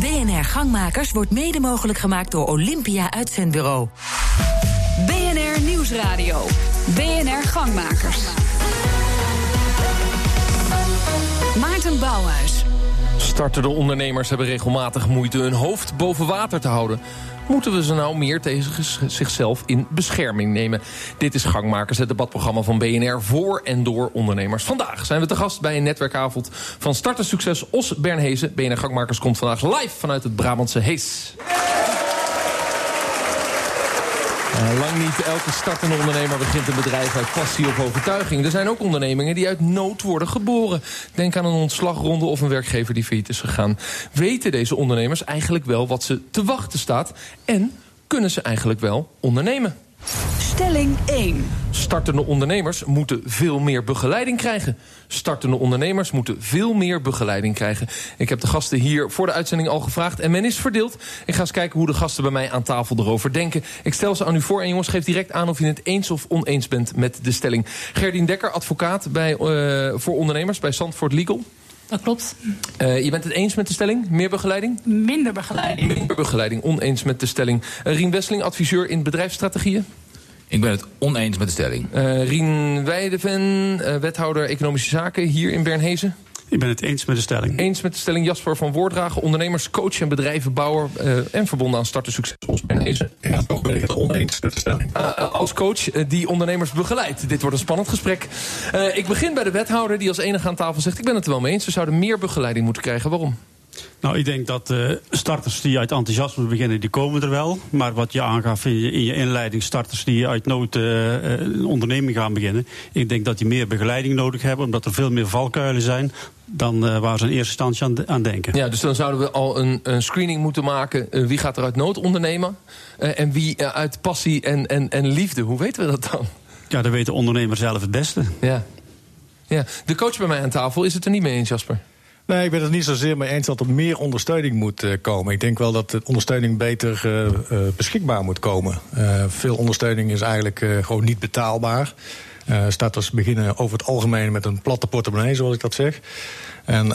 BNR Gangmakers wordt mede mogelijk gemaakt door Olympia Uitzendbureau. BNR Nieuwsradio. BNR Gangmakers. Maarten Bouwhuis. Startende ondernemers hebben regelmatig moeite hun hoofd boven water te houden. Moeten we ze nou meer tegen zichzelf in bescherming nemen? Dit is Gangmakers, het debatprogramma van BNR voor en door ondernemers. Vandaag zijn we te gast bij een netwerkavond van Startersucces Os Bernhezen. BNR Gangmakers komt vandaag live vanuit het Brabantse Hees. Uh, lang niet elke startende ondernemer begint een bedrijf uit passie of overtuiging. Er zijn ook ondernemingen die uit nood worden geboren. Denk aan een ontslagronde of een werkgever die failliet is gegaan. Weten deze ondernemers eigenlijk wel wat ze te wachten staat? En kunnen ze eigenlijk wel ondernemen? Stelling 1. Startende ondernemers moeten veel meer begeleiding krijgen. Startende ondernemers moeten veel meer begeleiding krijgen. Ik heb de gasten hier voor de uitzending al gevraagd en men is verdeeld. Ik ga eens kijken hoe de gasten bij mij aan tafel erover denken. Ik stel ze aan u voor en jongens, geef direct aan of je het eens of oneens bent met de stelling. Gerdien Dekker, advocaat bij, uh, voor ondernemers bij Zandvoort Legal. Dat klopt. Uh, je bent het eens met de stelling? Meer begeleiding? Minder begeleiding. Minder begeleiding, oneens met de stelling. Uh, Rien Wesseling, adviseur in bedrijfsstrategieën. Ik ben het oneens met de stelling. Uh, Rien Weideven, uh, wethouder Economische Zaken hier in Bernhezen. Ik ben het eens met de stelling. Eens met de stelling Jasper van Woordragen, ondernemerscoach en bedrijvenbouwer... Uh, en verbonden aan Starten Succes Bernhezen. Ja, toch ben ik het oneens met de stelling. als coach die ondernemers begeleidt. Dit wordt een spannend gesprek. ik begin bij de wethouder die als enige aan tafel zegt... ik ben het er wel mee eens, we zouden meer begeleiding moeten krijgen. Waarom? Nou, ik denk dat uh, starters die uit enthousiasme beginnen, die komen er wel. Maar wat je aangaf in je, in je inleiding, starters die uit nood uh, een onderneming gaan beginnen. Ik denk dat die meer begeleiding nodig hebben, omdat er veel meer valkuilen zijn dan uh, waar ze in eerste instantie aan, aan, denken. Ja, dus dan zouden we al een, een screening moeten maken. Uh, wie gaat er uit nood ondernemen? Uh, en wie uit passie en, en, en liefde? Hoe weten we dat dan? Ja, dat weet de ondernemer zelf het beste. Ja. ja. De coach bij mij aan tafel is het er niet mee eens, Jasper? Nee, ik ben het niet zozeer mee eens dat er meer ondersteuning moet uh, komen. Ik denk wel dat de ondersteuning beter uh, uh, beschikbaar moet komen. veel ondersteuning is eigenlijk gewoon niet betaalbaar. starters beginnen over het algemeen met een platte portemonnee, zoals ik dat zeg. En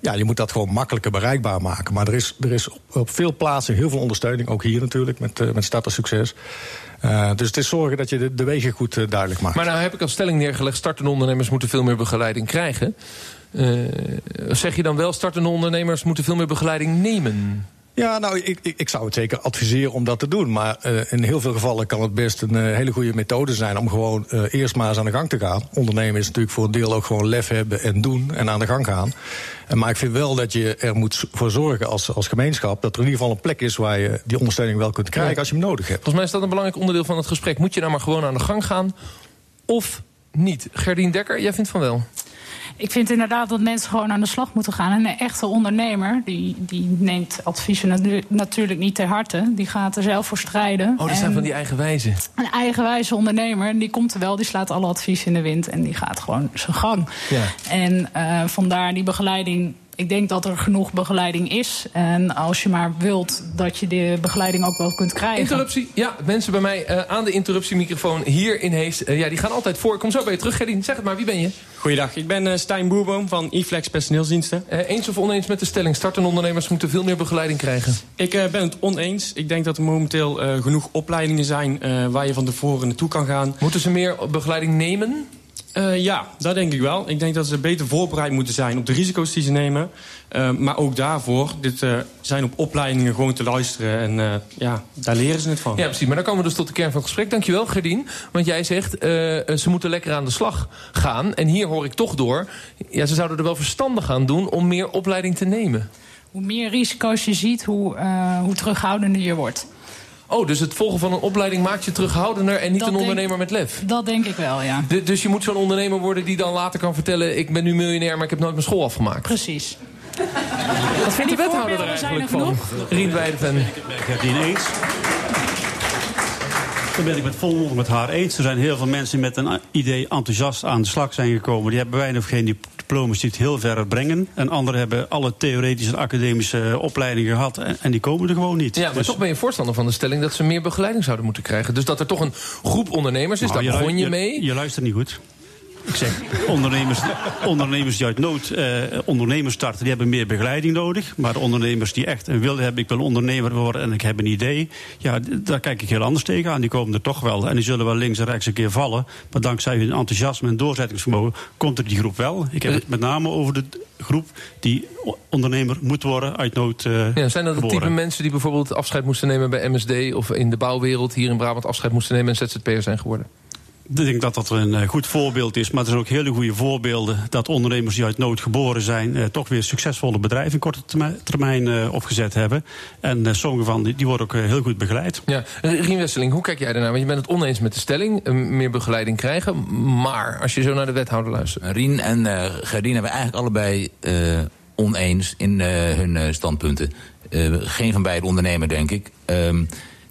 ja, je moet dat gewoon makkelijker bereikbaar maken. Maar er is, er is op, veel plaatsen heel veel ondersteuning. Ook hier natuurlijk, met, met startersucces. Uh, dus het is zorgen dat je de, wegen goed duidelijk maakt. Maar nou heb ik als stelling neergelegd... startende ondernemers moeten veel meer begeleiding krijgen. Uh, zeg je dan wel, startende ondernemers moeten veel meer begeleiding nemen? Ja, nou, ik, ik, ik zou het zeker adviseren om dat te doen. Maar uh, in heel veel gevallen kan het best een uh, hele goede methode zijn... om gewoon uh, eerst maar eens aan de gang te gaan. Ondernemen is natuurlijk voor een deel ook gewoon lef hebben en doen... en aan de gang gaan. Maar ik vind wel dat je er moet voor zorgen als, als gemeenschap... dat er in ieder geval een plek is waar je die ondersteuning wel kunt krijgen... Als je hem nodig hebt. Volgens mij is dat een belangrijk onderdeel van het gesprek. Moet je nou maar gewoon aan de gang gaan of niet? Gerdien Dekker, jij vindt van wel? Ik vind inderdaad dat mensen gewoon aan de slag moeten gaan. En een echte ondernemer, die, die neemt adviezen natu natuurlijk niet ter harte. Die gaat er zelf voor strijden. Oh, dat zijn van die eigenwijze. Een eigenwijze ondernemer, die komt er wel, die slaat alle adviezen in de wind. En die gaat gewoon zijn gang. Ja. En uh, vandaar die begeleiding ik denk dat er genoeg begeleiding is. En als je maar wilt dat je de begeleiding ook wel kunt krijgen. Interruptie. Ja, mensen bij mij uh, aan de interruptiemicrofoon hier in Hees. Uh, ja, die gaan altijd voor. Ik kom zo bij je terug, Gerdien. Zeg het maar, wie ben je? Goeiedag, ik ben uh, Stijn Boerboom van iFlex Personeelsdiensten. eens of oneens met de stelling? Startende ondernemers moeten veel meer begeleiding krijgen. Ik ben het oneens. Ik denk dat er momenteel genoeg opleidingen zijn waar je van tevoren naartoe kan gaan. Moeten ze meer begeleiding nemen? Uh, ja, dat denk ik wel. Ik denk dat ze beter voorbereid moeten zijn op de risico's die ze nemen. Uh, maar ook daarvoor, dit uh, zijn op opleidingen gewoon te luisteren. En ja, daar leren ze het van. Ja, precies. Maar dan komen we dus tot de kern van het gesprek. Dankjewel, Gerdien. Want jij zegt, ze moeten lekker aan de slag gaan. En hier hoor ik toch door, ja, ze zouden er wel verstandig aan doen... om meer opleiding te nemen. Hoe meer risico's je ziet, hoe, hoe terughoudender je wordt. Oh, dus het volgen van een opleiding maakt je terughoudender en niet dat een ondernemer denk, met lef? Dat denk ik wel, ja. De, dus je moet zo'n ondernemer worden die dan later kan vertellen... ik ben nu miljonair, maar ik heb nooit mijn school afgemaakt. Precies. Wat vindt de wethouder er eigenlijk van? Rien Weideven. Ben ik het niet eens. Dan ben ik het vol met haar eens. Er zijn heel veel mensen met een idee enthousiast aan de slag zijn gekomen. Die hebben weinig of geen diploma's die het heel ver brengen. En anderen hebben alle theoretische en academische opleidingen gehad. En, en die komen er gewoon niet. Ja, maar dus... toch ben je voorstander van de stelling dat ze meer begeleiding zouden moeten krijgen. Dus dat er toch een groep ondernemers is, nou, daar begon je, je mee. Je luistert niet goed. Ik zeg, ondernemers, ondernemers die uit nood eh, ondernemers starten, die hebben meer begeleiding nodig. Maar de ondernemers die echt een wil hebben, ik wil ondernemer worden en ik heb een idee. Ja, daar kijk ik heel anders tegenaan. Die komen er toch wel. En die zullen wel links en rechts een keer vallen. Maar dankzij hun enthousiasme en doorzettingsvermogen komt er die groep wel. Ik heb het met name over de groep die ondernemer moet worden uit nood eh Ja, zijn dat de geboren. type mensen die bijvoorbeeld afscheid moesten nemen bij MSD... of in de bouwwereld hier in Brabant afscheid moesten nemen... en ZZP'er zijn geworden? Ik denk dat dat een eh, goed voorbeeld is. Maar er zijn ook hele goede voorbeelden dat ondernemers die uit nood geboren zijn. Eh, toch weer succesvolle bedrijven in korte termijn, termijn eh, opgezet hebben. En eh, sommige van die, die worden ook eh, heel goed begeleid. Ja, Rien Wesseling, hoe kijk jij daarnaar? Want je bent het oneens met de stelling, eh, meer begeleiding krijgen. Maar als je zo naar de wethouder luistert... Rien en eh Gerdien hebben eigenlijk allebei eh, oneens in eh, hun eh, standpunten. Eh, geen van beide ondernemer, denk ik. Ehm,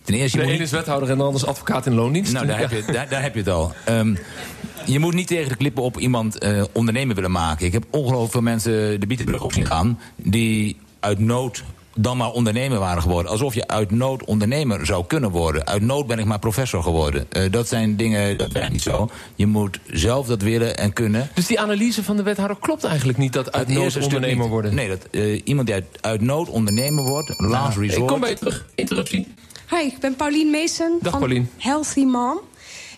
ten eerste, De ene is wethouder en de ander is advocaat in loondienst. Nou, daar, Ja. heb je, daar, daar heb je het al. Ehm, je moet niet tegen de klippen op iemand eh, ondernemer willen maken. Ik heb ongelooflijk veel mensen de bietenbrug op zien gaan... die uit nood dan maar ondernemer waren geworden. Alsof je uit nood ondernemer zou kunnen worden. Uit nood ben ik maar professor geworden. Eh, dat zijn dingen, dat werkt niet zo. Je moet zelf dat willen en kunnen. Dus die analyse van de wethouder klopt eigenlijk niet... dat uit nood ondernemer worden? Nee, dat, eh, iemand die uit, uit nood ondernemer wordt, last resort... Ik kom bij je terug. Interruptie. Hi, ik ben Paulien Meesen Dag, van Paulien. Healthy Mom.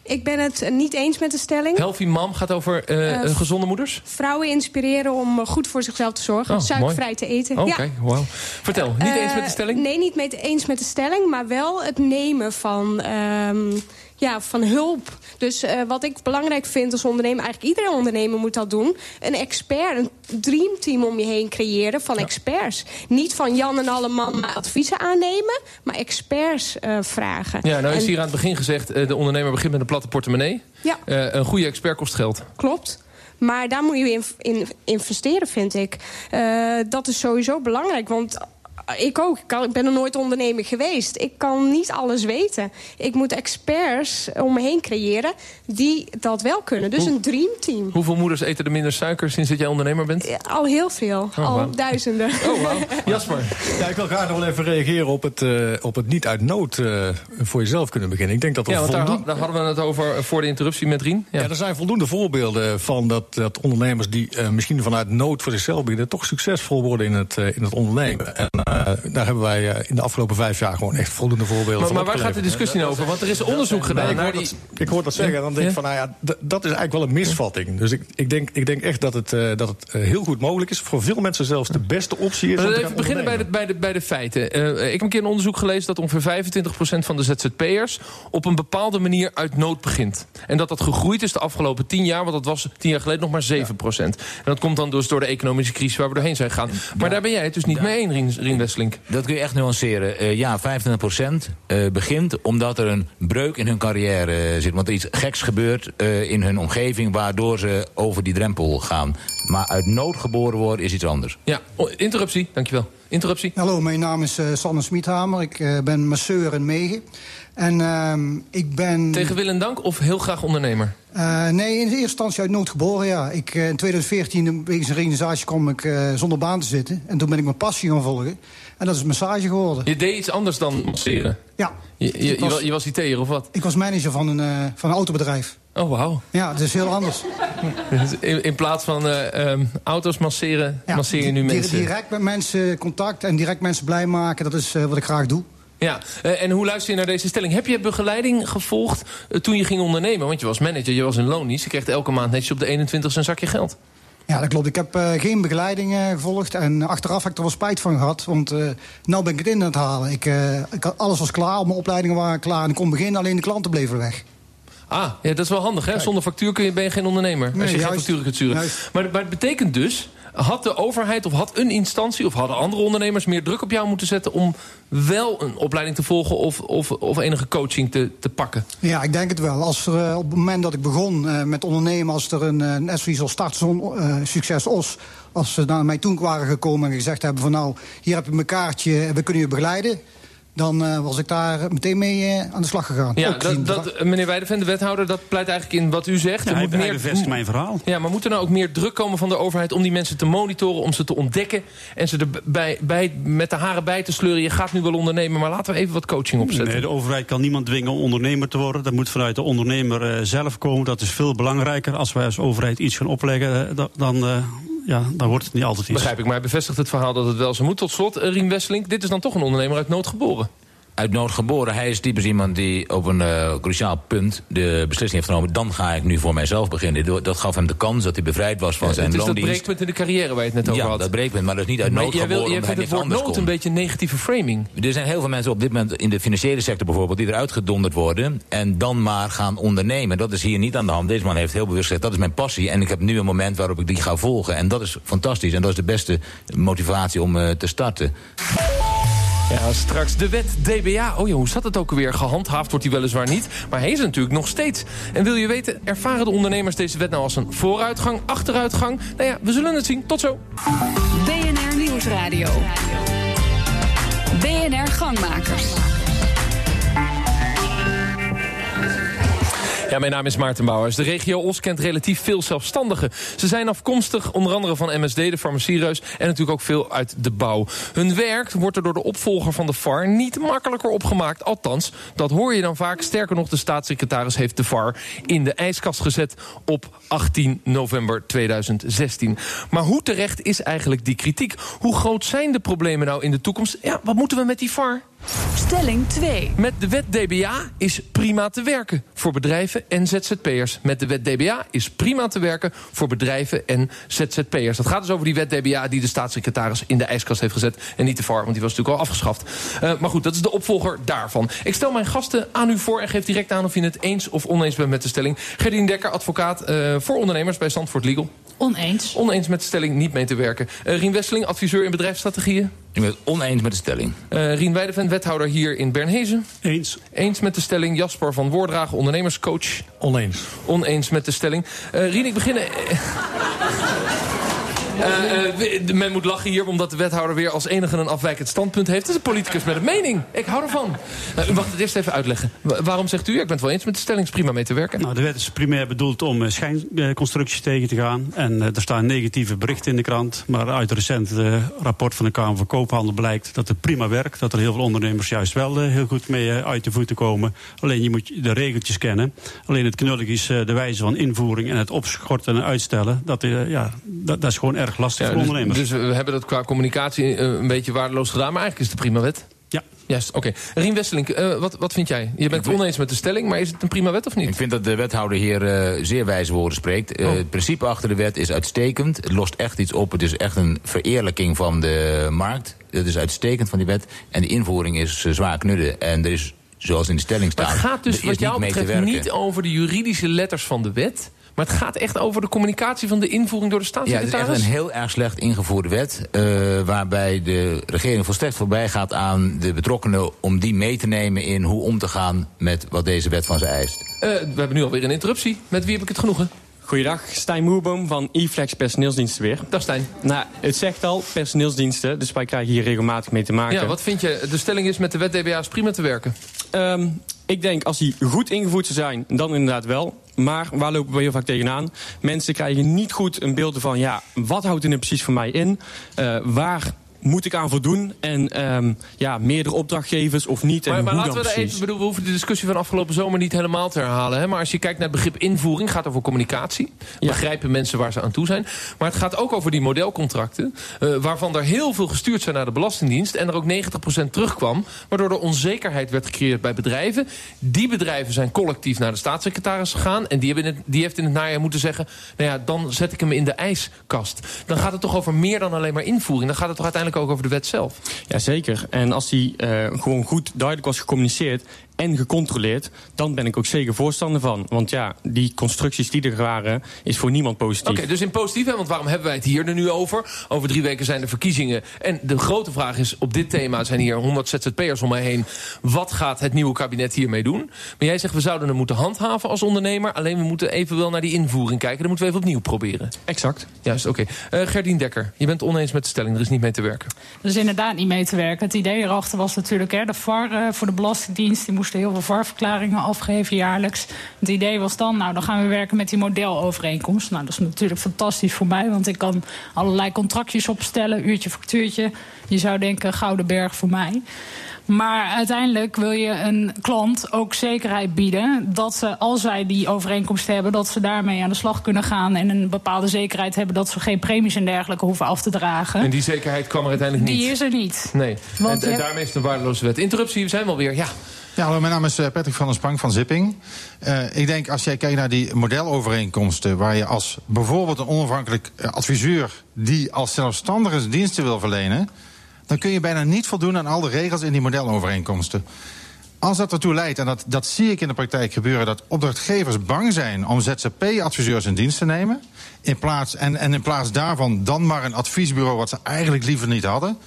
Ik ben het eh, niet eens met de stelling. Healthy Mam gaat over eh, Eh, gezonde moeders? Vrouwen inspireren om goed voor zichzelf te zorgen. Oh, suikervrij te eten. Oh, ja. Oké, wauw. Vertel, niet eens met de stelling? Nee, niet met, eens met de stelling, maar wel het nemen van, ehm, ja, van hulp. Dus eh, wat ik belangrijk vind als ondernemer, eigenlijk iedere ondernemer moet dat doen. Een expert, een dreamteam om je heen creëren van experts. Niet van Jan en alle man maar adviezen aannemen, maar experts eh, vragen. Ja, nou is En- hier aan het begin gezegd... eh, de ondernemer begint met een platte portemonnee. Ja. Een goede expert kost geld. Klopt. Maar daar moet je in, in investeren, vind ik. Dat is sowieso belangrijk. Want ik ook. Ik, kan, ik ben er nooit ondernemer geweest. Ik kan niet alles weten. Ik moet experts om me heen creëren die dat wel kunnen. Dus Hoe- een dreamteam. Hoeveel moeders eten er minder suiker sinds dat jij ondernemer bent? Ja, Al heel veel. Oh, Al duizenden. Oh, wauw. Jasper. Ja, ik wil graag nog wel even reageren op het, eh, op het niet uit nood eh, voor jezelf kunnen beginnen. Ik denk dat er Ja, want daar, voldoende... daar hadden we het over eh, voor de interruptie met Rien. Ja. Ja, er zijn voldoende voorbeelden van dat, dat ondernemers die eh, misschien vanuit nood voor zichzelf beginnen, toch succesvol worden in het, in het ondernemen. En daar hebben wij eh, in de afgelopen vijf jaar gewoon echt voldoende voorbeelden Maar, van maar waar gaat de discussie nou over? Want er is onderzoek gedaan Nee, ik, naar hoor die... dat, ik hoor dat zeggen en dan denk ik van, nou ja, dat is eigenlijk wel een misvatting. Dus ik, ik, denk, ik denk echt dat het, eh, dat het eh, heel goed mogelijk is. Voor veel mensen zelfs de beste optie is. Even beginnen bij de, bij, de, bij de feiten. Eh, ik heb een keer een onderzoek gelezen dat ongeveer 25% van de ZZP'ers op een bepaalde manier uit nood begint. En dat dat gegroeid is de afgelopen 10 jaar, want dat was 10 jaar geleden nog maar 7%. En dat komt dan dus door de economische crisis waar we doorheen zijn gegaan. Maar daar ben jij het dus niet mee eens, Wesselink. Dat kun je echt nuanceren. Eh, ja, 25% eh, begint omdat er een breuk in hun carrière eh, zit. Want er iets geks gebeurt eh, in hun omgeving... waardoor ze over die drempel gaan. Maar uit nood geboren worden is iets anders. Ja, oh, interruptie, dankjewel. Interruptie. Hallo, mijn naam is eh, Sanne Smiethamer. Ik eh, ben masseur in Megen. En ehm, ik ben... Tegen wil en dank of heel graag ondernemer? Eh, nee, in eerste instantie uit nood geboren, ja. Ik, eh, in 2014, wegens een realisatie, kwam ik eh, zonder baan te zitten. En toen ben ik mijn passie gaan volgen. En dat is massage geworden. Je deed iets anders dan masseren. Ja. Je, je, was- je was IT'er of wat? Ik was manager van een, van een autobedrijf. Oh, wauw. Ja, het is heel anders. In, in plaats van eh, ehm, auto's masseren, Ja, masseer je nu mensen. Direct met mensen contact en direct mensen blij maken. Dat is wat ik graag doe. Ja, eh, en hoe luister je naar deze stelling? Heb je begeleiding gevolgd eh, toen je ging ondernemen? Want je was manager, je was in loondienst. Je kreeg elke maand netjes op de 21 een zakje geld. Ja, dat klopt. Ik heb eh, geen begeleiding gevolgd. En achteraf heb ik er wel spijt van gehad. Want eh nu ben ik het in aan het halen. Ik, ik had, alles was klaar, mijn opleidingen waren klaar. En ik kon beginnen, alleen de klanten bleven weg. Ah, ja, dat is wel handig, hè? Zonder factuur kun je, ben je geen ondernemer. Nee, als je geen juist. factuur kunt sturen. Juist. Maar, maar het betekent dus... had de overheid of had een instantie... of hadden andere ondernemers meer druk op jou moeten zetten... om wel een opleiding te volgen of, of, of enige coaching te, te pakken? Ja, ik denk het wel. Als er, eh, op het moment dat ik begon eh, met ondernemen... als er een, eh, als Startzon eh, Succes Os... als ze naar mij toen waren gekomen en gezegd hebben van... nou, hier heb je mijn kaartje, we kunnen je begeleiden... dan eh, was ik daar meteen mee eh, aan de slag gegaan. Ja, dat, dat, meneer Weideven, de wethouder, dat pleit eigenlijk in wat u zegt. Ja, Er hij, moet hij meer- bevestigt mijn verhaal. Ja, maar moet er nou ook meer druk komen van de overheid om die mensen te monitoren, om ze te ontdekken en ze er bij, bij, met de haren bij te sleuren? Je gaat nu wel ondernemen, maar laten we even wat coaching opzetten. Nee, de overheid kan niemand dwingen om ondernemer te worden. Dat moet vanuit de ondernemer eh, zelf komen. Dat is veel belangrijker. Als wij als overheid iets gaan opleggen, eh, da- dan, eh, ja, dan wordt het niet altijd iets. Begrijp ik, maar hij bevestigt het verhaal dat het wel zo moet. Tot slot, eh, Rien Wesseling, dit is dan toch een ondernemer uit nood geboren. Uit nood geboren. Hij is typisch iemand die op een eh, cruciaal punt de beslissing heeft genomen. Dan ga ik nu voor mijzelf beginnen. Dat gaf hem de kans dat hij bevrijd was van zijn het is dat breekpunt in de carrière waar je het net over ja, had. dat breekpunt, maar dat is niet uit maar nood geboren. wil, jij vindt het woord nood kon. een beetje een negatieve framing. Er zijn heel veel mensen op dit moment in de financiële sector bijvoorbeeld... die eruit gedonderd worden en dan maar gaan ondernemen. Dat is hier niet aan de hand. Deze man heeft heel bewust gezegd, dat is mijn passie... en ik heb nu een moment waarop ik die ga volgen. En dat is fantastisch en dat is de beste motivatie om eh, te starten. Ja, straks de wet DBA. Oh ja, hoe zat het ook alweer? Gehandhaafd wordt die weliswaar niet. Maar hij is natuurlijk nog steeds. En wil je weten, ervaren de ondernemers deze wet nou als een vooruitgang, achteruitgang? Nou ja, we zullen het zien. Tot zo. BNR Nieuwsradio. BNR Gangmakers. Ja, mijn naam is Maarten Bouwers. De regio Os kent relatief veel zelfstandigen. Ze zijn afkomstig onder andere van MSD, de farmaciereus... en natuurlijk ook veel uit de bouw. Hun werk wordt er door de opvolger van de VAR niet makkelijker opgemaakt. Althans, dat hoor je dan vaak. Sterker nog, de staatssecretaris heeft de VAR in de ijskast gezet... op 18 november 2016. Maar hoe terecht is eigenlijk die kritiek? Hoe groot zijn de problemen nou in de toekomst? Ja, wat moeten we met die VAR? Stelling 2. Met de wet DBA is prima te werken voor bedrijven en ZZP'ers. Met de wet DBA is prima te werken voor bedrijven en ZZP'ers. Dat gaat dus over die wet DBA die de staatssecretaris in de ijskast heeft gezet. En niet de VAR, want die was natuurlijk al afgeschaft. Uh, maar goed, dat is de opvolger daarvan. Ik stel mijn gasten aan u voor en geef direct aan of je het eens of oneens bent met de stelling. Gerdien Dekker, advocaat uh, voor ondernemers bij Zandvoort Legal. Oneens. Oneens met de stelling niet mee te werken. Uh, Rien Wesseling, adviseur in bedrijfsstrategieën. Ik ben het oneens met de stelling. Uh, Rien Weideven, wethouder hier in Bernhezen. Eens. Eens met de stelling. Jasper van Woordragen, ondernemerscoach. Oneens. Oneens met de stelling. Uh, Rien, ik begin... Uh, uh, men moet lachen hier omdat de wethouder weer als enige een afwijkend standpunt heeft. Het is een politicus met een mening. Ik hou ervan. Uh, u mag het eerst even uitleggen. Wa waarom zegt u, ik ben wel eens met de stelling, prima mee te werken? Nou, de wet is primair bedoeld om schijnconstructies tegen te gaan. En er staan negatieve berichten in de krant. Maar uit het recente rapport van de Kamer van Koophandel blijkt dat het prima werkt. Dat er heel veel ondernemers juist wel heel goed mee uit de voeten komen. Alleen je moet de regeltjes kennen. Alleen het knullig is de wijze van invoering en het opschorten en uitstellen. Dat, ja, dat, dat is gewoon erg lastig ja, voor dus, ondernemers. Dus we hebben dat qua communicatie uh, een beetje waardeloos gedaan. Maar eigenlijk is het een prima wet. Ja. Juist, oké. Okay. Rien Wesseling, uh, wat, wat vind jij? Je bent het oneens met de stelling, maar is het een prima wet of niet? Ik vind dat de wethouder hier uh, zeer wijze woorden spreekt. Uh, Oh. Het principe achter de wet is uitstekend. Het lost echt iets op. Het is echt een vereerlijking van de markt. Dat is uitstekend van die wet. En de invoering is zwaar knudden. En er is, zoals in de stelling staat... Maar het gaat dus wat jou betreft niet over de juridische letters van de wet... Maar het gaat echt over de communicatie van de invoering door de Ja, het staatssecretaris? is echt een heel erg slecht ingevoerde wet... Uh, waarbij de regering volstrekt voorbij gaat aan de betrokkenen... om die mee te nemen in hoe om te gaan met wat deze wet van ze eist. Uh, we hebben nu alweer een interruptie. Met wie heb ik het genoegen? Goeiedag, Stijn Moerboom van e-flex personeelsdiensten weer. Dag Stijn. Nou, het zegt al, personeelsdiensten, dus wij krijgen hier regelmatig mee te maken. Ja, wat vind je? De stelling is met de wet DBA is prima te werken. Um, ik denk, als die goed ingevoerd zou zijn, dan inderdaad wel. Maar waar lopen we heel vaak tegenaan? Mensen krijgen niet goed een beeld van, ja, wat houdt er nu precies voor mij in? Uh, waar moet ik aan voldoen? En um, ja, meerdere opdrachtgevers of niet? Maar, en maar hoe laten dan we precies? even, bedoel, we hoeven de discussie van afgelopen zomer niet helemaal te herhalen. Hè? Maar als je kijkt naar het begrip invoering, gaat het over communicatie. Ja. Begrijpen mensen waar ze aan toe zijn. Maar het gaat ook over die modelcontracten. Uh, waarvan er heel veel gestuurd zijn naar de Belastingdienst. En er ook 90% terugkwam. Waardoor er onzekerheid werd gecreëerd bij bedrijven. Die bedrijven zijn collectief naar de staatssecretaris gegaan. En die, hebben in het, die heeft in het najaar moeten zeggen... nou ja, dan zet ik hem in de ijskast. Dan gaat het toch over meer dan alleen maar invoering. Dan gaat het toch uiteindelijk ook over de wet zelf. Jazeker. En als die uh, gewoon goed duidelijk was gecommuniceerd... en gecontroleerd, dan ben ik ook zeker voorstander van. Want ja, die constructies die er waren, is voor niemand positief. Oké, dus in positief, hè, want waarom hebben wij het hier er nu over? Over drie weken zijn de verkiezingen. En de grote vraag is, op dit thema zijn hier 100 ZZP'ers om mij heen. Wat gaat het nieuwe kabinet hiermee doen? Maar jij zegt, we zouden het moeten handhaven als ondernemer. Alleen we moeten even wel naar die invoering kijken. Dan moeten we even opnieuw proberen. Exact. Juist, oké. Eh, Gerdien Dekker, je bent oneens met de stelling. Er is niet mee te werken. Er is inderdaad niet mee te werken. Het idee erachter was natuurlijk, hè, de VAR eh, voor de Belastingdienst... die moesten heel veel VAR-verklaringen afgeven jaarlijks. Het idee was dan, nou, dan gaan we werken met die modelovereenkomst. Nou, dat is natuurlijk fantastisch voor mij, want ik kan allerlei contractjes opstellen... uurtje, factuurtje. Je zou denken, gouden berg voor mij. Maar uiteindelijk wil je een klant ook zekerheid bieden dat ze, als zij die overeenkomst hebben, dat ze daarmee aan de slag kunnen gaan en een bepaalde zekerheid hebben dat ze geen premies en dergelijke hoeven af te dragen. En die zekerheid kwam er uiteindelijk niet. Die is er niet. Nee. Want en, daarmee is het een waardeloze wet. Interruptie, we zijn wel weer. Ja. Ja, hallo, mijn naam is eh, Patrick van der Sprang van Zipping. Eh, ik denk als jij kijkt naar die modelovereenkomsten... waar je als bijvoorbeeld een onafhankelijk eh, adviseur... die als zelfstandige diensten wil verlenen... dan kun je bijna niet voldoen aan al de regels in die modelovereenkomsten. Als dat ertoe leidt, en dat, dat zie ik in de praktijk gebeuren... dat opdrachtgevers bang zijn om ZZP-adviseurs in dienst te nemen... In plaats, en, en in plaats daarvan dan maar een adviesbureau... wat ze eigenlijk liever niet hadden...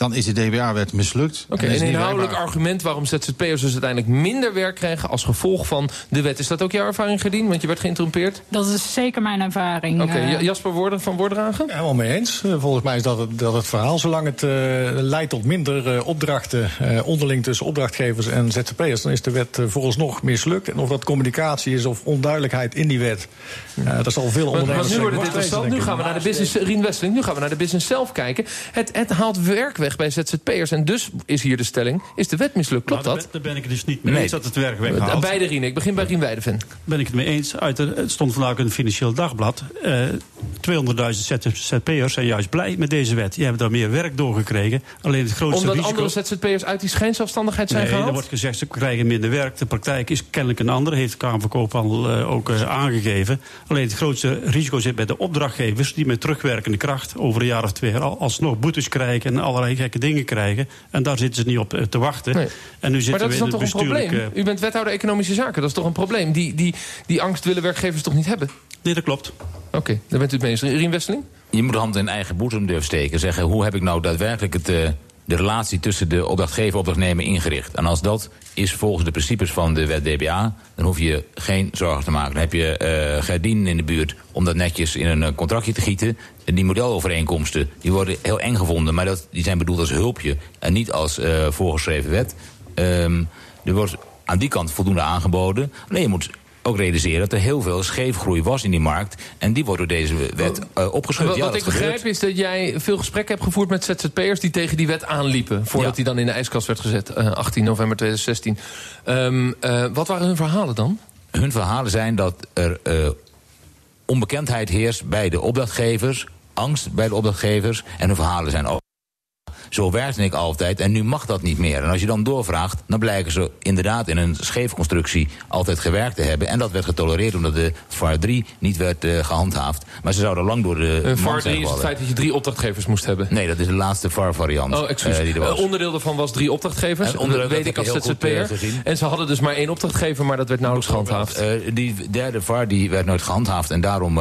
dan is de DBA-wet mislukt. Oké, een inhoudelijk argument waarom ZZP'ers dus uiteindelijk minder werk krijgen als gevolg van de wet. Is dat ook jouw ervaring, Gerdien? Want je werd geïnterrumpeerd. Dat is zeker mijn ervaring. Oké, Eh, Ja- Jasper Woorden van Wordragen? Helemaal mee eens. Eh, Volgens mij is dat het, dat het verhaal. Zolang het eh, leidt tot minder eh, opdrachten eh, onderling tussen opdrachtgevers en ZZP'ers, dan is de wet eh, vooralsnog mislukt. En of dat communicatie is of onduidelijkheid in die wet, eh dat zal veel ondernemers. want nu wordt het zeggen, interessant. denk Nu gaan we naar de business, Rien Westeling, nu gaan we naar de business zelf kijken. Het, het haalt werk weg bij ZZP'ers. En dus is hier de stelling, is de wet mislukt. Klopt Nou, dat? daar ben- ik het dus niet mee Nee. eens dat het werk weghaalt. Beide Rien. Ik begin bij Rien Weideven. ben ik het mee eens. Uit de, het stond vandaag in het Financieel Dagblad. Eh 200.000 ZZP'ers zijn juist blij met deze wet. Die hebben daar meer werk doorgekregen. Alleen het grootste Omdat risico... andere ZZP'ers uit die schijnzelfstandigheid zijn Nee, er gehaald? wordt gezegd ze krijgen minder werk. De praktijk is kennelijk een andere, heeft de Kamer van Koophandel eh, ook eh, aangegeven. Alleen het grootste risico zit bij de opdrachtgevers... die met terugwerkende kracht over een jaar of twee al- alsnog boetes krijgen... en allerlei gekke dingen krijgen. En daar zitten ze niet op eh, te wachten. Nee. En nu Maar zitten dat we is dan het toch een probleem? U bent wethouder economische zaken, dat is toch een probleem? Die, die, die angst willen werkgevers toch niet hebben? Nee, dat klopt. Oké, daar bent u het mee eens. Rien Westeling? Je moet de hand in eigen boezem durven steken. Zeggen, hoe heb ik nou daadwerkelijk het, eh, de relatie tussen de opdrachtgever en opdrachtnemer ingericht? En als dat is volgens de principes van de wet DBA... dan hoef je geen zorgen te maken. Dan heb je Gerdien in de buurt om dat netjes in een eh, contractje te gieten. En die modelovereenkomsten die worden heel eng gevonden... maar dat, die zijn bedoeld als hulpje en niet als eh, voorgeschreven wet. Ehm, er wordt aan die kant voldoende aangeboden. Alleen je moet ook realiseren dat er heel veel scheefgroei was in die markt. En die wordt door deze wet eh, opgeschud. Wat, Ja, wat dat ik begrijp is dat jij veel gesprekken hebt gevoerd met ZZP'ers... die tegen die wet aanliepen, voordat Ja. die dan in de ijskast werd gezet. eh, 18 november 2016. Ehm, eh, wat waren hun verhalen dan? Hun verhalen zijn dat er eh, onbekendheid heerst bij de opdrachtgevers, angst bij de opdrachtgevers. En hun verhalen zijn ook. Zo werkte ik altijd en nu mag dat niet meer. En als je dan doorvraagt, dan blijken ze inderdaad in een scheefconstructie altijd gewerkt te hebben. En dat werd getolereerd omdat de VAR 3 niet werd eh, gehandhaafd. Maar ze zouden lang door de. Een VAR 3 zijn is het feit dat je drie opdrachtgevers moest hebben. Nee, dat is de laatste VAR-variant. Oh, excuus. eh, die er was. Eh, onderdeel daarvan was drie opdrachtgevers. En onderdeel, dat weet ik als ZZP'er. eh, en ze hadden dus maar één opdrachtgever, maar dat werd nauwelijks gehandhaafd. Eh, die derde VAR die werd nooit gehandhaafd en daarom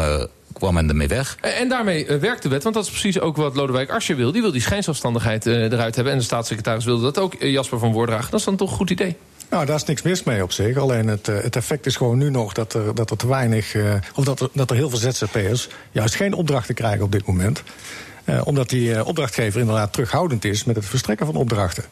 kwam men ermee weg. En en daarmee eh, werkt de wet, want dat is precies ook wat Lodewijk Asscher wil. Die wil die schijnzelfstandigheid eh, eruit hebben. En de staatssecretaris wilde dat ook, eh, Jasper van Woordragen. Dat is dan toch een goed idee? Nou, daar is niks mis mee op zich. Alleen het, eh, het effect is gewoon nu nog dat er, dat er te weinig. eh, of dat er, dat er heel veel ZZP'ers juist geen opdrachten krijgen op dit moment. Eh, omdat die eh, opdrachtgever inderdaad terughoudend is met het verstrekken van opdrachten.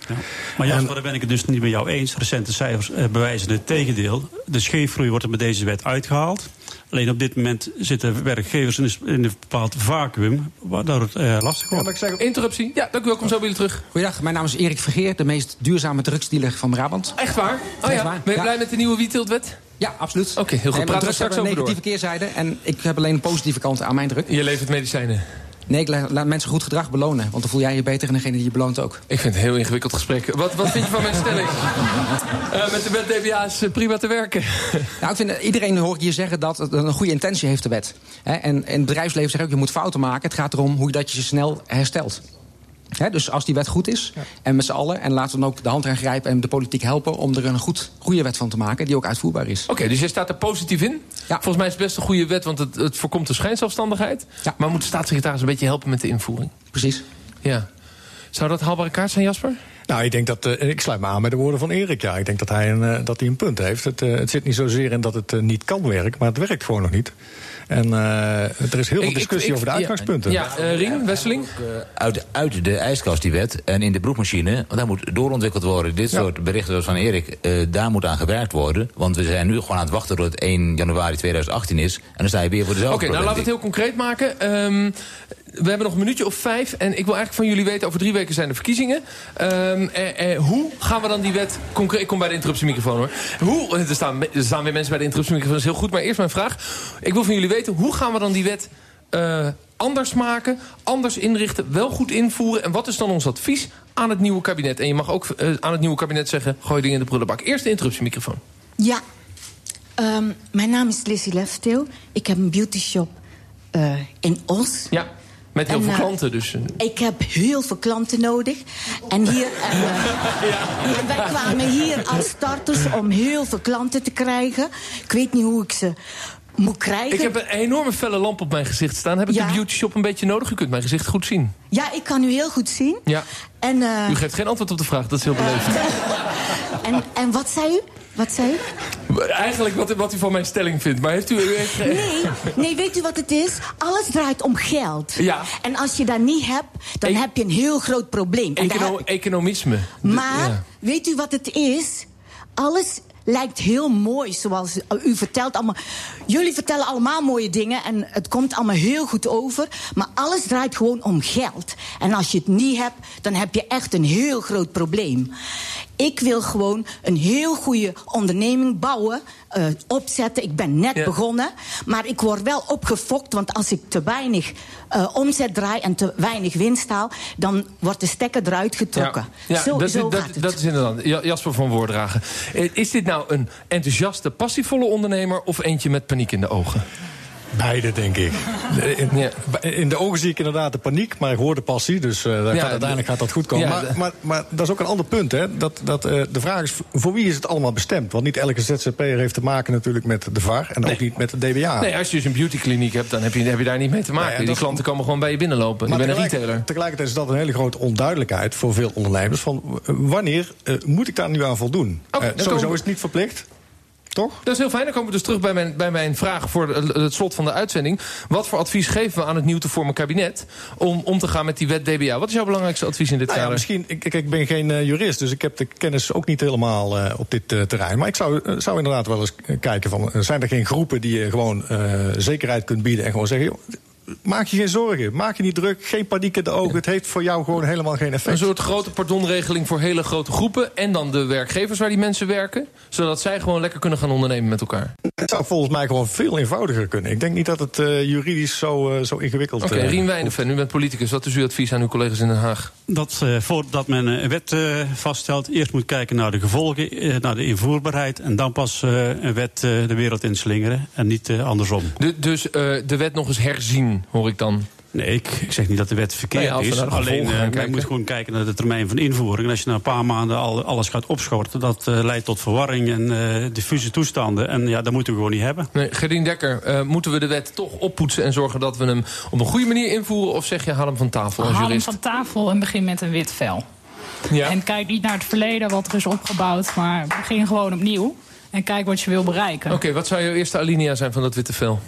Maar Jasper, daar ben ik het dus niet met jou eens. Recente cijfers eh, bewijzen het tegendeel. De scheefgroei wordt er met deze wet uitgehaald. Alleen op dit moment zitten werkgevers in een, bepaald vacuüm... waardoor het eh, lastig wordt. ik zeg interruptie. Ja, dank u wel. Kom zo bij jullie terug. Goeiedag, mijn naam is Erik Vergeer, de meest duurzame drugsdealer van Brabant. Echt waar? Oh Echt ja. waar, Ben je ja. blij met de nieuwe wietteeltwet? Ja, absoluut. Oké, heel goed. Praten we drugs straks over door. negatieve keerzijde en ik heb alleen een positieve kant aan mijn druk. Je levert medicijnen. Nee, ik la- laat mensen goed gedrag belonen, want dan voel jij je beter en degene die je beloont ook. Ik vind het een heel ingewikkeld gesprek. Wat, wat vind je van mijn stelling? Eh, met de wet DBA is eh, prima te werken. Nou, ik vind, iedereen hoor ik hier zeggen dat het een goede intentie heeft, de wet. En in het bedrijfsleven zeg ik ook, je moet fouten maken. Het gaat erom hoe je dat je snel herstelt. Hè, dus als die wet goed is, en met z'n allen... en laten we dan ook de hand aan grijpen en de politiek helpen... om er een goed, goede wet van te maken die ook uitvoerbaar is. Oké, dus jij staat er positief in. Volgens mij is het best een goede wet, want het, het voorkomt de schijnzelfstandigheid. Maar moet de staatssecretaris een beetje helpen met de invoering? Precies. Ja. Zou dat haalbare kaart zijn, Jasper? Nou, ik denk dat. eh, ik sluit me aan bij de woorden van Erik. Ja, ik denk dat hij een, eh, dat hij een punt heeft. Het, eh, het zit niet zozeer in dat het niet kan werken, maar het werkt gewoon nog niet. En eh, er is heel veel discussie ik- over de ja, uitgangspunten. Ja, eh Rien, Wesseling? Uit, uit de ijskast die wet en in de broekmachine, want daar moet doorontwikkeld worden. Dit soort berichten zoals van Erik, eh, daar moet aan gewerkt worden. Want we zijn nu gewoon aan het wachten tot het 1 januari 2018 is. En dan sta je weer voor Oké, dezelfde nou laten we het heel concreet maken. Ehm, we hebben nog een minuutje of vijf. En ik wil eigenlijk van jullie weten, over drie weken zijn de verkiezingen. Ehm, eh, eh, hoe gaan we dan die wet concreet... Ik kom bij de interruptiemicrofoon hoor. Hoe, er, staan, er staan weer mensen bij de interruptiemicrofoon, dat is heel goed. Maar eerst mijn vraag. Ik wil van jullie weten, hoe gaan we dan die wet eh, anders maken, anders inrichten, wel goed invoeren? En wat is dan ons advies aan het nieuwe kabinet? En je mag ook eh, aan het nieuwe kabinet zeggen, gooi dingen in de prullenbak. Eerst de interruptiemicrofoon. Ja, Ehm, mijn naam is Lizzie Lefteel. Ik heb een beauty shop eh, in Os. Ja, met heel En, veel eh, klanten dus. Ik heb heel veel klanten nodig. En, hier, en, eh, en wij kwamen hier als starters om heel veel klanten te krijgen. Ik weet niet hoe ik ze moet krijgen. Ik heb een enorme felle lamp op mijn gezicht staan. Heb ik Ja. de beauty shop een beetje nodig? U kunt mijn gezicht goed zien. Ja, ik kan u heel goed zien. Ja. En, eh, U geeft geen antwoord op de vraag, dat is heel beleefd. en, en wat zei u? Wat zei u? Eigenlijk wat, wat u van mijn stelling vindt. Maar heeft u... heeft, Nee, nee, weet u wat het is? Alles draait om geld. Ja. En als je dat niet hebt, dan heb je een heel groot probleem. Econo- economisme. Maar ja. weet u wat het is? Alles lijkt heel mooi, zoals u vertelt allemaal. Jullie vertellen allemaal mooie dingen en het komt allemaal heel goed over. Maar alles draait gewoon om geld. En als je het niet hebt, dan heb je echt een heel groot probleem. Ik wil gewoon een heel goede onderneming bouwen, eh, opzetten. Ik ben net Ja. begonnen, maar ik word wel opgefokt. Want als ik te weinig eh, omzet draai en te weinig winst haal... dan wordt de stekker eruit getrokken. Ja, zo, dat, zo dat, dat is inderdaad. Ja, Jasper van Woordragen. Eh, Is dit nou een enthousiaste, passievolle ondernemer... of eentje met paniek in de ogen? Beide, denk ik. In, in de ogen zie ik inderdaad de paniek, maar ik hoor de passie. Dus eh, gaat, uiteindelijk de- gaat dat goed komen. Maar, maar, maar dat is ook een ander punt. Hè? Dat, dat, eh, de vraag is, voor wie is het allemaal bestemd? Want niet elke ZZP'er heeft te maken natuurlijk met de VAR... en ook niet met de DBA. Nee, als je dus een beautykliniek hebt, dan heb je, heb je daar niet mee te maken. Nou ja, Die klanten komen gewoon bij je binnenlopen. Je Maar bent een tegelijk- retailer. Tegelijkertijd is dat een hele grote onduidelijkheid voor veel ondernemers. Van wanneer eh, moet ik daar nu aan voldoen? Sowieso is het niet verplicht. Toch? Dat is heel fijn. Dan komen we dus terug bij mijn, bij mijn vraag voor het slot van de uitzending. Wat voor advies geven we aan het nieuw te vormen kabinet... om om te gaan met die wet DBA? Wat is jouw belangrijkste advies in dit Nou ja, kader? misschien, ik, ik ben geen eh, jurist, dus ik heb de kennis ook niet helemaal eh, op dit eh, terrein. Maar ik zou, zou inderdaad wel eens kijken van, zijn er geen groepen die je gewoon zekerheid kunt bieden en gewoon zeggen, joh, maak je geen zorgen, maak je niet druk, geen paniek in de ogen, het heeft voor jou gewoon helemaal geen effect. Een soort grote pardonregeling voor hele grote groepen... en dan de werkgevers waar die mensen werken... zodat zij gewoon lekker kunnen gaan ondernemen met elkaar. Het zou volgens mij gewoon veel eenvoudiger kunnen. Ik denk niet dat het eh, juridisch zo, eh, zo ingewikkeld Oké, eh, Rien Wijnenven, u bent politicus. Wat is uw advies aan uw collega's in Den Haag? Dat eh, voordat men een wet eh, vaststelt, eerst moet kijken naar de gevolgen, eh, naar de invoerbaarheid. En dan pas eh, een wet eh, de wereld inslingeren. En niet eh, andersom. De, dus eh, de wet nog eens herzien, hoor ik dan? Nee, ik, ik zeg niet dat de wet verkeerd Nee, we is. Alleen eh, kijken. moet gewoon kijken naar de termijn van invoering. En als je na een paar maanden al alles gaat opschorten, dat eh, leidt tot verwarring en eh, diffuse toestanden. En ja, dat moeten we gewoon niet hebben. Nee, Gerdien Dekker, eh, moeten we de wet toch oppoetsen... en zorgen dat we hem op een goede manier invoeren... of zeg je, haal hem van tafel als Haal hem jurist? van tafel en begin met een wit vel. Ja. En kijk niet naar het verleden wat er is opgebouwd, maar begin gewoon opnieuw. En kijk wat je wil bereiken. Oké, wat zou jouw eerste alinea zijn van dat witte vel?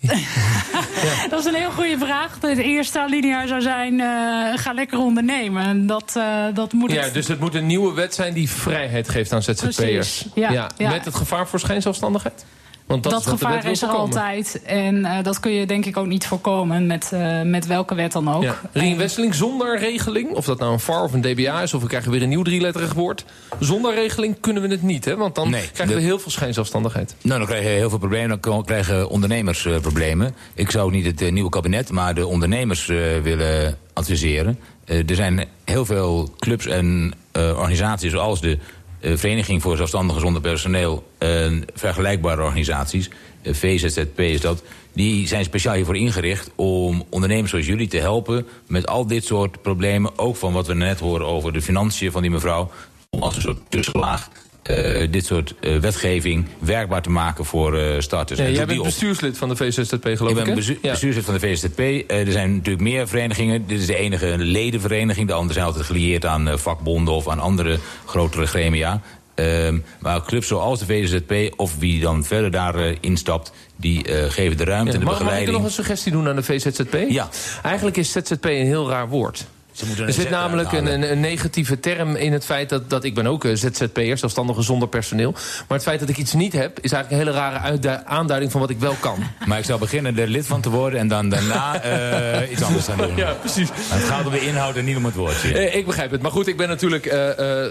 Dat is een heel goede vraag. Het eerste alinea zou zijn, eh, ga lekker ondernemen. En dat, eh, dat moet Ja, het- dus het moet een nieuwe wet zijn die vrijheid geeft aan ZZP'ers. Ja. Met het gevaar voor schijnzelfstandigheid? Want dat, gevaar is er altijd. En eh, dat kun je denk ik ook niet voorkomen met, eh, met welke wet dan ook. Ja. Zonder regeling, of dat nou een VAR of een DBA is... of we krijgen weer een nieuw drieletterig woord. Zonder regeling kunnen we het niet, hè? Want dan Nee, krijgen we heel veel schijnzelfstandigheid. Nou, dan krijg je heel veel problemen. Dan krijgen ondernemers eh, problemen. Ik zou niet het nieuwe kabinet, maar de ondernemers eh, willen adviseren. Eh, er zijn heel veel clubs en eh, organisaties zoals de eh, Vereniging voor Zelfstandigen Zonder Personeel... en vergelijkbare organisaties, eh, VZZP is dat... die zijn speciaal hiervoor ingericht om ondernemers zoals jullie te helpen... met al dit soort problemen, ook van wat we net horen over de financiën van die mevrouw... als een soort tussenlaag eh, dit soort eh, wetgeving werkbaar te maken voor eh, starters. Ja, En jij bent bestuurslid van de VZZP, geloof ik, Ik ben Ja. bestuurslid van de VZP. Er zijn natuurlijk meer verenigingen. Dit is de enige ledenvereniging. De anderen zijn altijd gelieerd aan vakbonden of aan andere grotere gremia. Ehm, maar clubs zoals de VZP of wie dan verder daarin instapt... die geven de ruimte en de mag, mag ik begeleiding. nog een suggestie doen aan de VZZP? Ja. Eigenlijk is ZZP een heel raar woord. Er zit namelijk een, een, een negatieve term in het feit dat, dat ik ben ook eh, ZZP'er, zelfstandige zonder personeel. Maar het feit dat ik iets niet heb, is eigenlijk een hele rare aanduiding van wat ik wel kan. Maar ik zou beginnen er lid van te worden... en dan daarna eh, iets anders gaan doen. Ja, precies. Maar het gaat om de inhoud en niet om het woordje. Eh, ik begrijp het. Maar goed, ik ben natuurlijk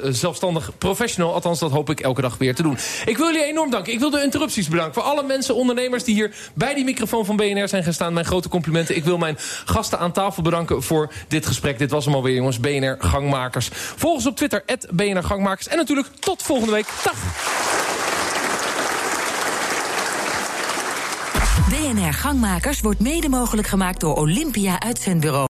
zelfstandig professional. Althans, dat hoop ik elke dag weer te doen. Ik wil jullie enorm danken. Ik wil de interrupties bedanken. Voor alle mensen, ondernemers die hier bij die microfoon van BNR zijn gestaan. Mijn grote complimenten. Ik wil mijn gasten aan tafel bedanken voor dit gesprek. Dit was hem alweer, jongens. BNR Gangmakers. Volg ons op Twitter, BNR Gangmakers. En natuurlijk tot volgende week. Dag! BNR Gangmakers wordt mede mogelijk gemaakt door Olympia Uitzendbureau.